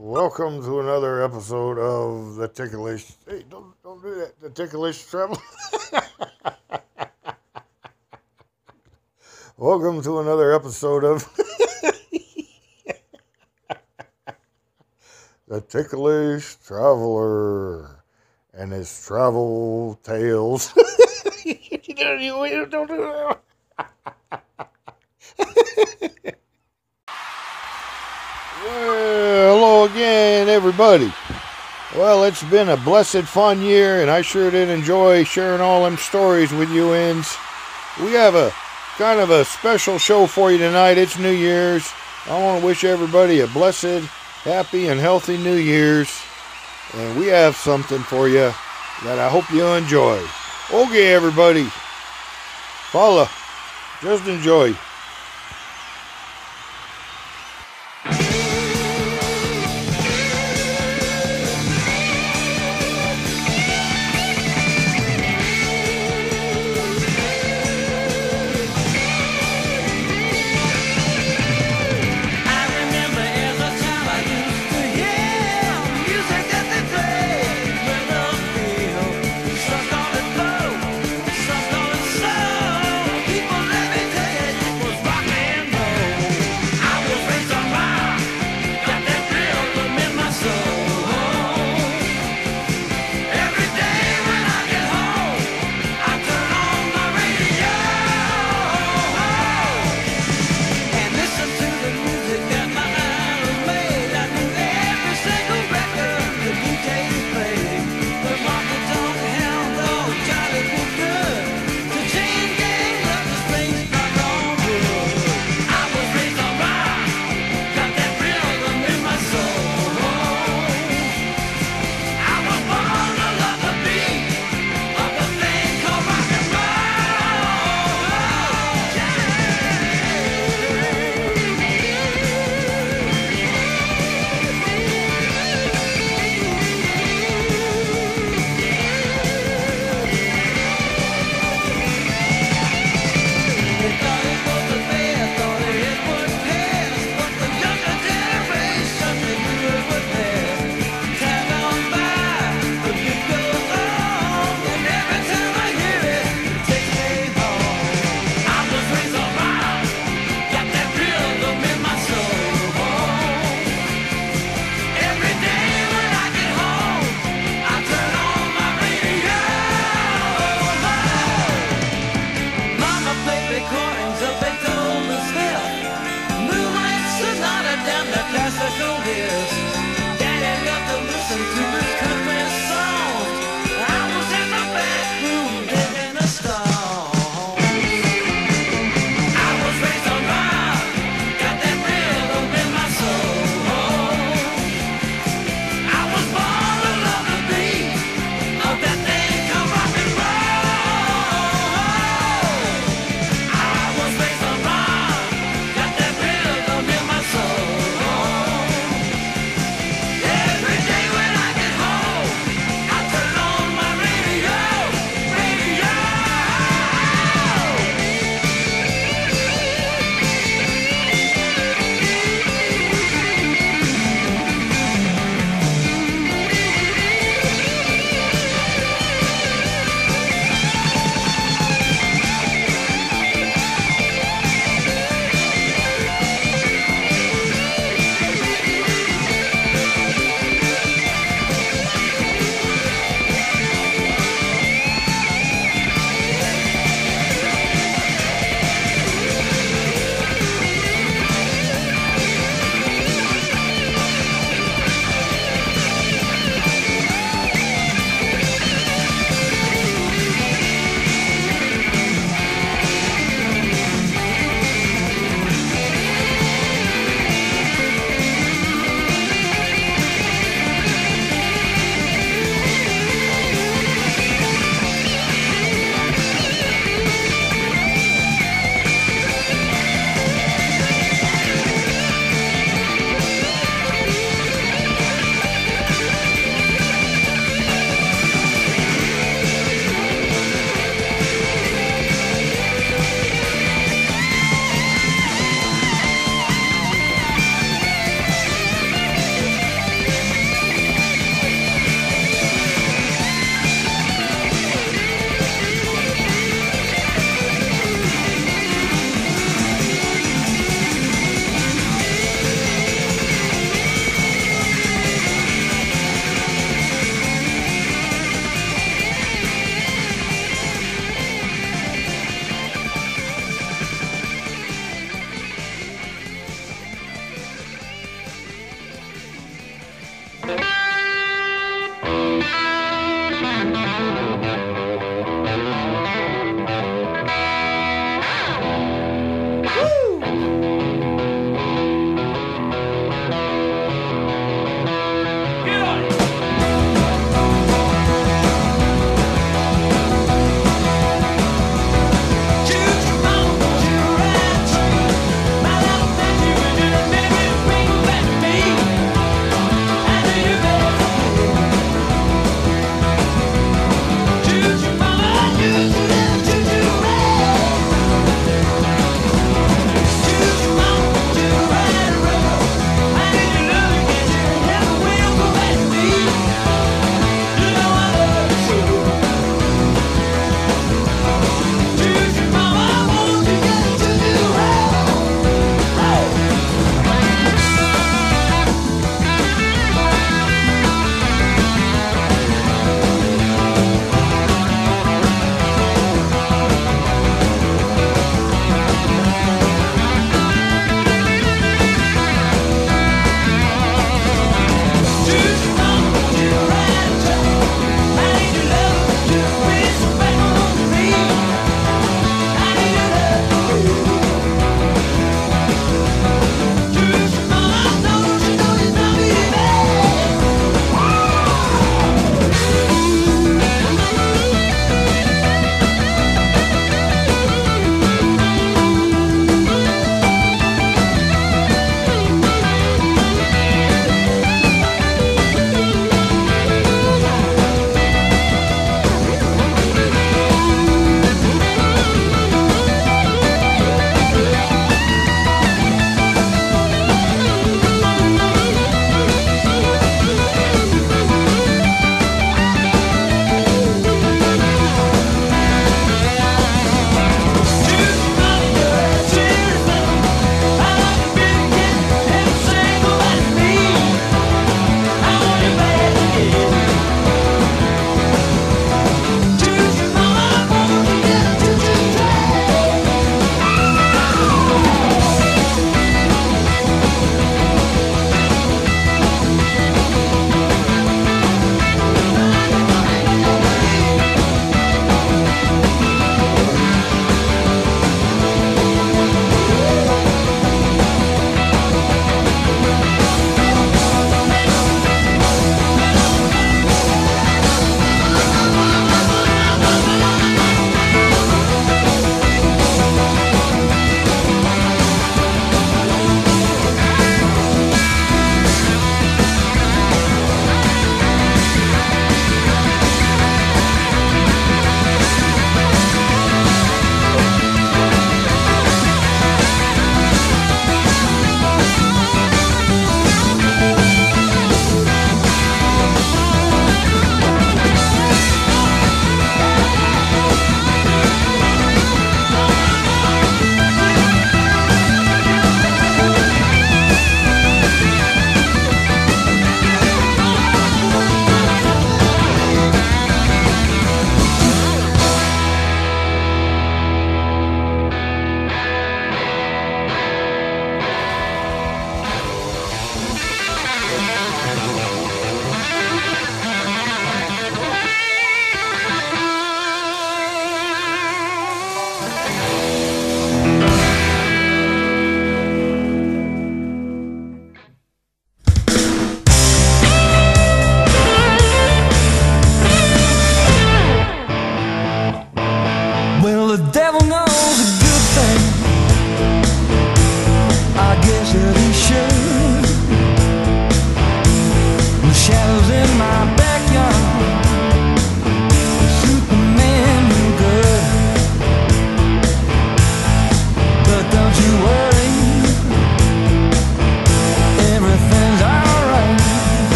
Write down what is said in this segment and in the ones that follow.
Welcome to another episode of the Ticklish. Hey, don't don't do that. The Ticklish Travel. Welcome to another episode of the Ticklish Traveler and his travel tales. don't do that. everybody. Well, it's been a blessed fun year, and I sure did enjoy sharing all them stories with you ends. We have a kind of a special show for you tonight. It's New Year's. I want to wish everybody a blessed, happy, and healthy New Year's. And we have something for you that I hope you enjoy. Okay, everybody. Paula, just enjoy.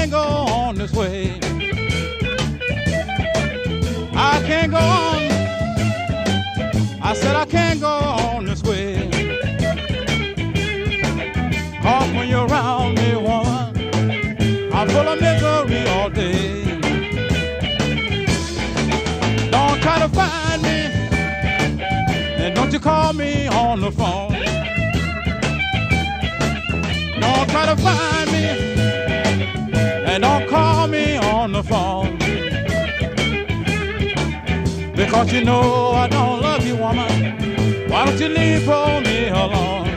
Can't go on this way. I can't go on. I said I can't go on this way. Cause when you're around me, woman, I'm full of misery all day. Don't try to find me, and don't you call me on the phone. Don't try to find me and don't call me on the phone. Because you know I don't love you, woman. Why don't you leave for me alone?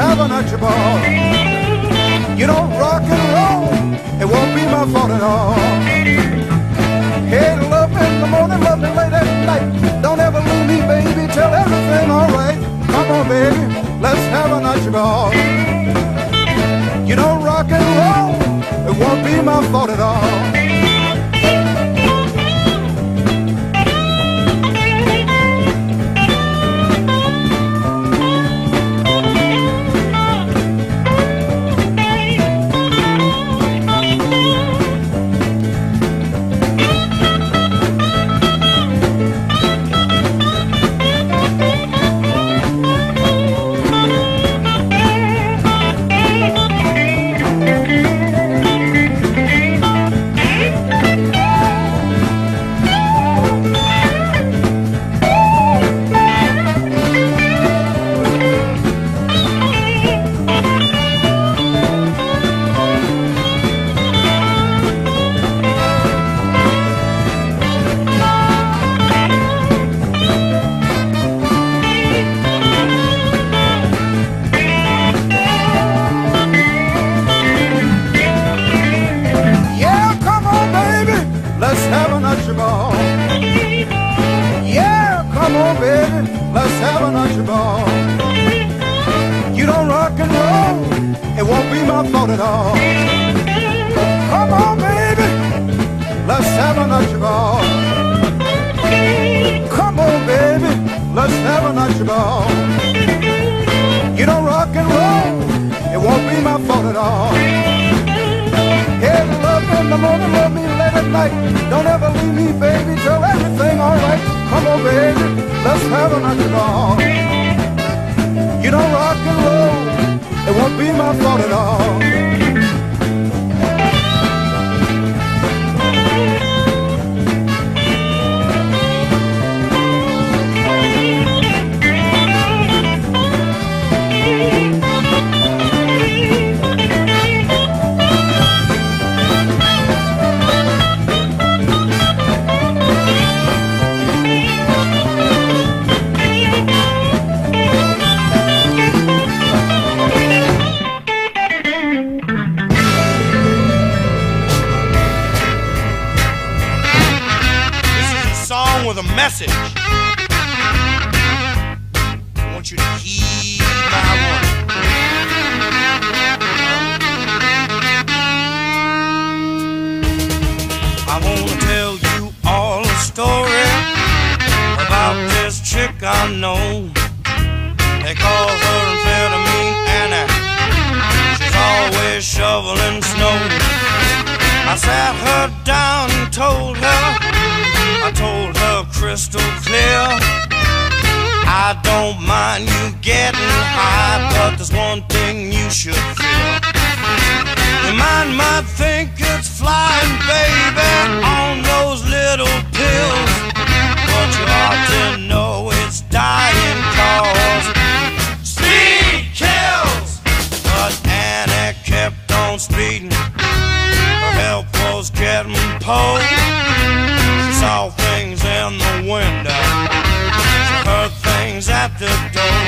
having at your ball. You know, rock and roll, it won't be my fault at all. Hey, love in the morning, love me late at night. Don't ever leave me, baby, tell everything alright. Come on, baby, let's have a night your ball. You know, rock and roll, it won't be my fault at all. Have a ball. Come on, baby, let's have a country ball. You don't rock and roll, it won't be my fault at all. Hey, love me in the morning, love me late at night. Don't ever leave me, baby, till everything alright. Come on, baby, let's have a country ball. You don't rock and roll, it won't be my fault at all. Message. I don't mind you getting high, but there's one thing you should feel. Your mind might think it's flying, baby, on those little pills. But you ought to know it's dying cause speed kills. But Annie kept on speeding. Her help was getting pulled. She saw things in the window. She heard things at the door.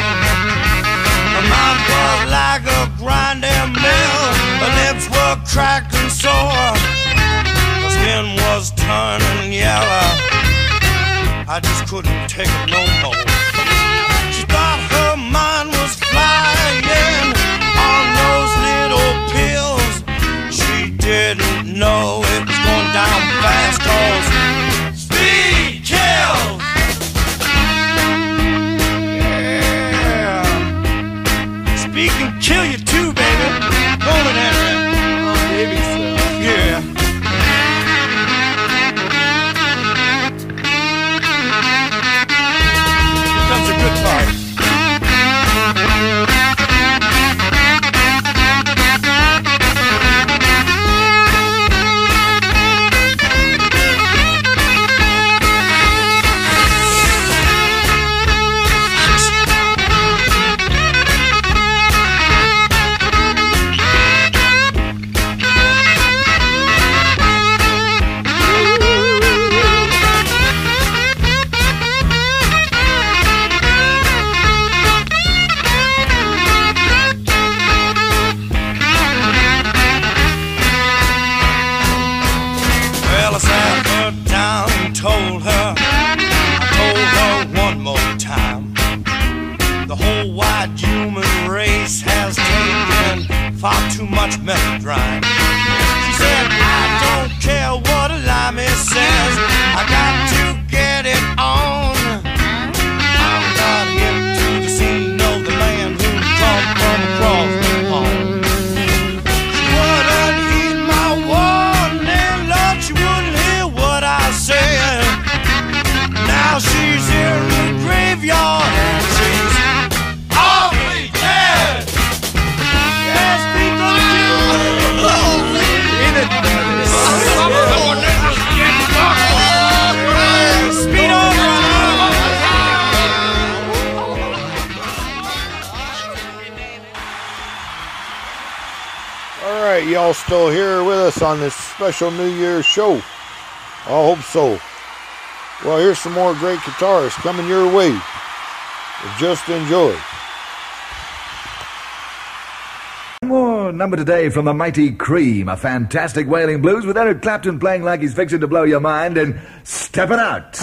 Her mind was like a grinding mill. Her lips were cracked and sore. Her skin was turning yellow. I just couldn't take it no more. She thought her mind was flying on those little pills. She didn't know it was going down fast cause too, special New Year's show? I hope so. Well, here's some more great guitarists coming your way. Just enjoy. more number today from the Mighty Cream, a fantastic wailing blues with Eric Clapton playing like he's fixing to blow your mind and stepping out.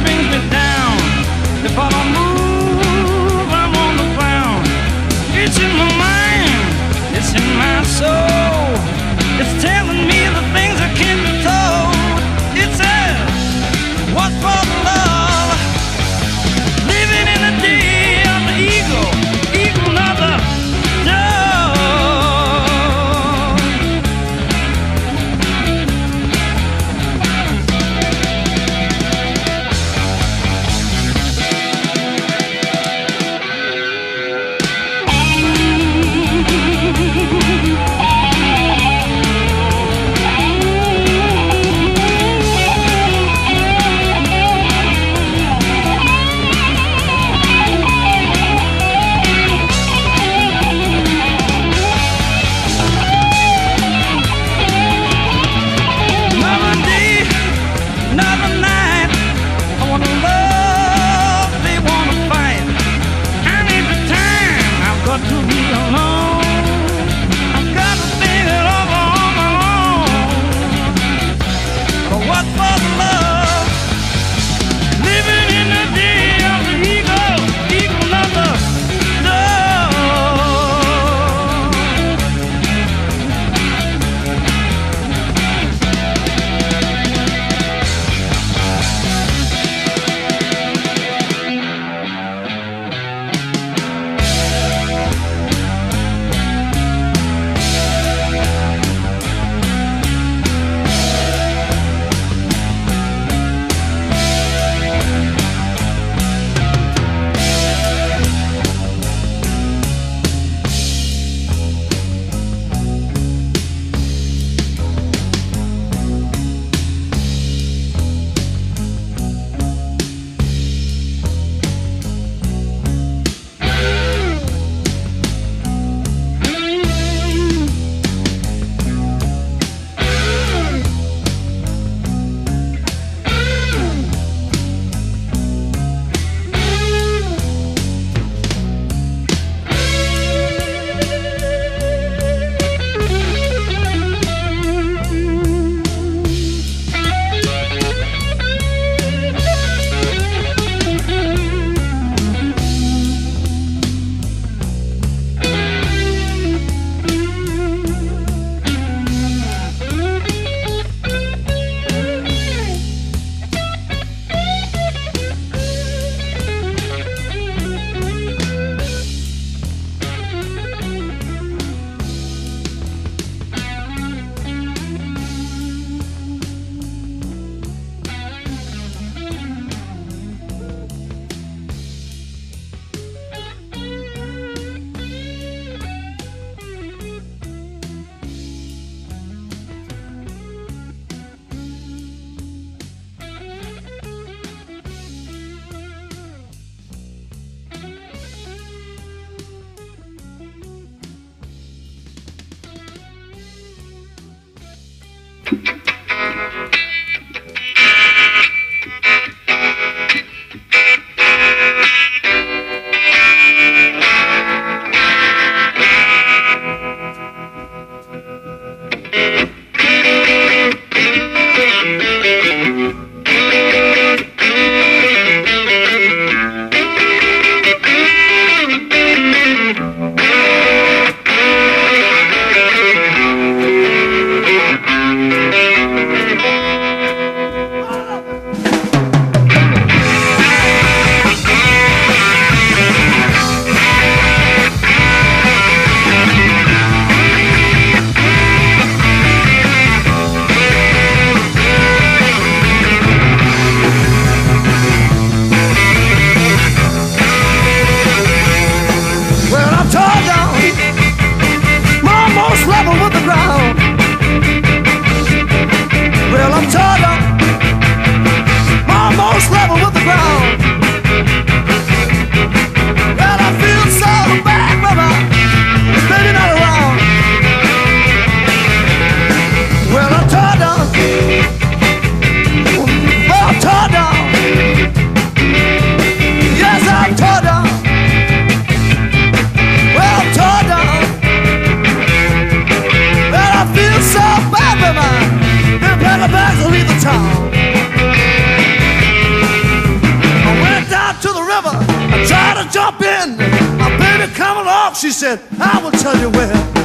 nothing's been said, I will tell you where.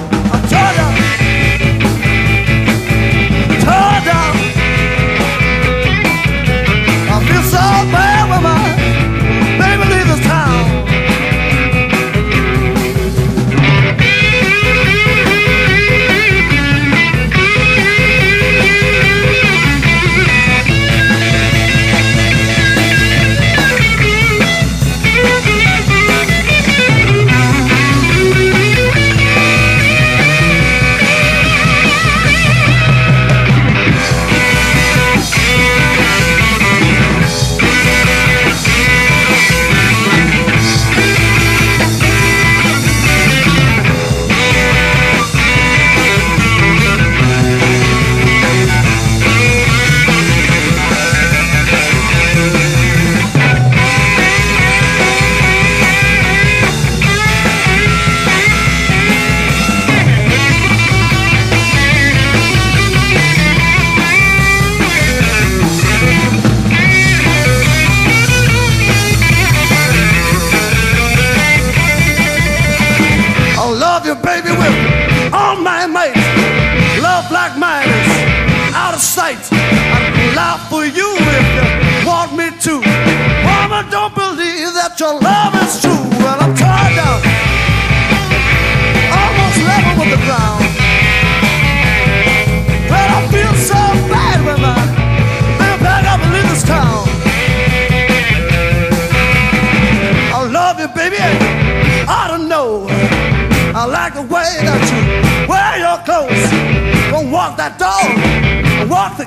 that door. Walk the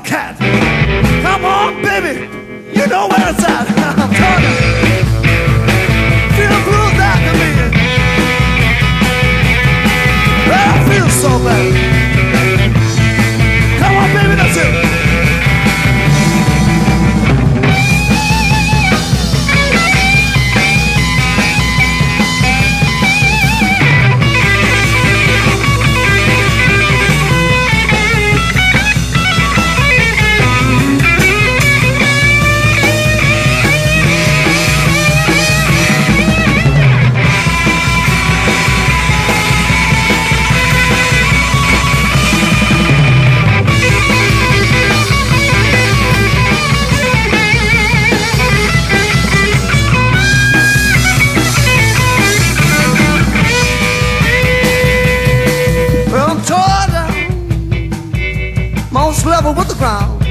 ground.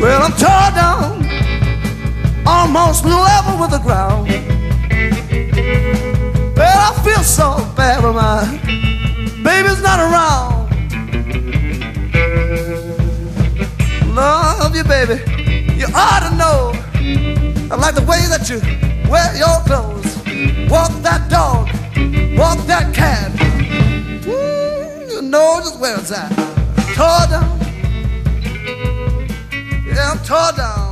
Well, I'm tore down, almost level with the ground. Well, I feel so bad when my baby's not around. Love you, baby. You ought to know. I like the way that you wear your clothes. Walk that dog, walk that cat. You know just where it's at tore down. Yeah, I'm tore down.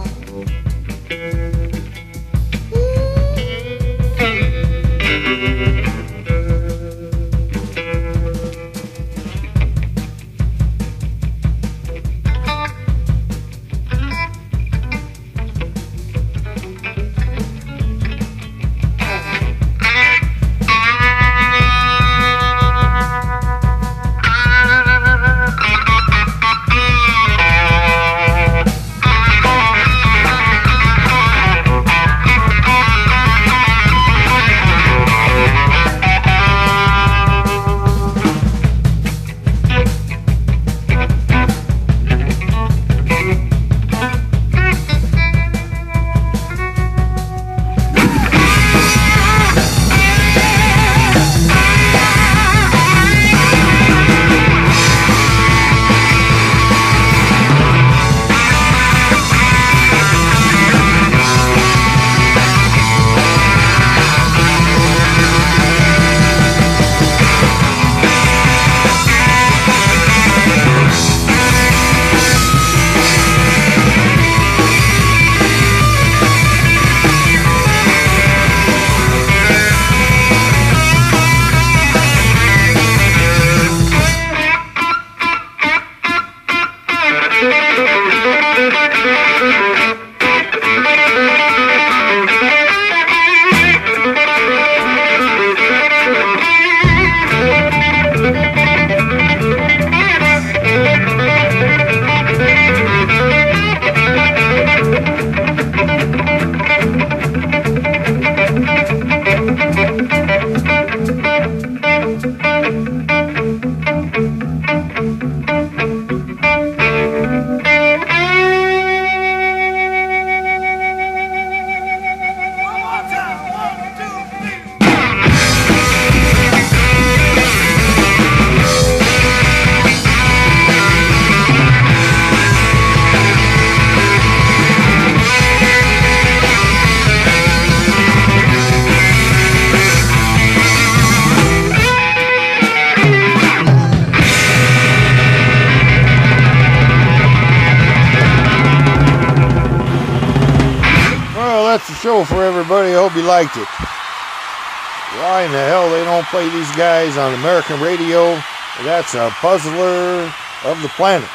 Play these guys on American radio? That's a puzzler of the planet.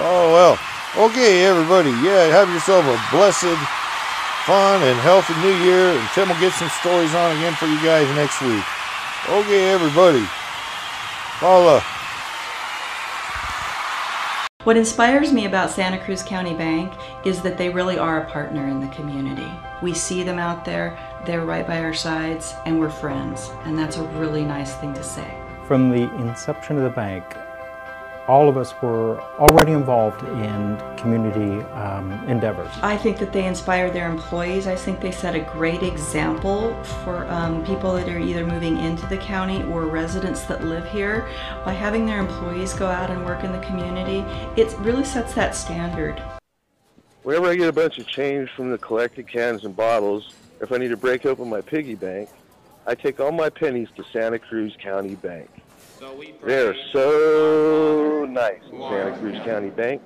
Oh well. Okay, everybody. Yeah, have yourself a blessed, fun, and healthy new year. And Tim will get some stories on again for you guys next week. Okay, everybody. Paula. What inspires me about Santa Cruz County Bank is that they really are a partner in the community. We see them out there, they're right by our sides, and we're friends. And that's a really nice thing to say. From the inception of the bank, all of us were already involved in community um, endeavors. I think that they inspire their employees. I think they set a great example for um, people that are either moving into the county or residents that live here. By having their employees go out and work in the community, it really sets that standard. Whenever I get a bunch of change from the collected cans and bottles, if I need to break open my piggy bank, I take all my pennies to Santa Cruz County Bank. They're so nice Santa Cruz County Bank.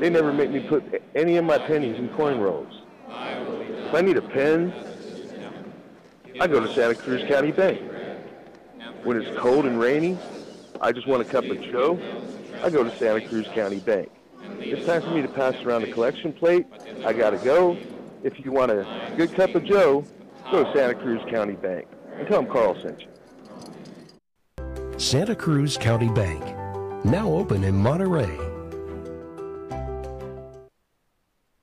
They never make me put any of my pennies in coin rolls. If I need a pen, I go to Santa Cruz County Bank. When it's cold and rainy, I just want a cup of Joe, I go to Santa Cruz County Bank. It's time for me to pass around the collection plate. I gotta go. If you want a good cup of Joe, go to Santa Cruz County Bank. And tell them Carl sent you. Santa Cruz County Bank, now open in Monterey.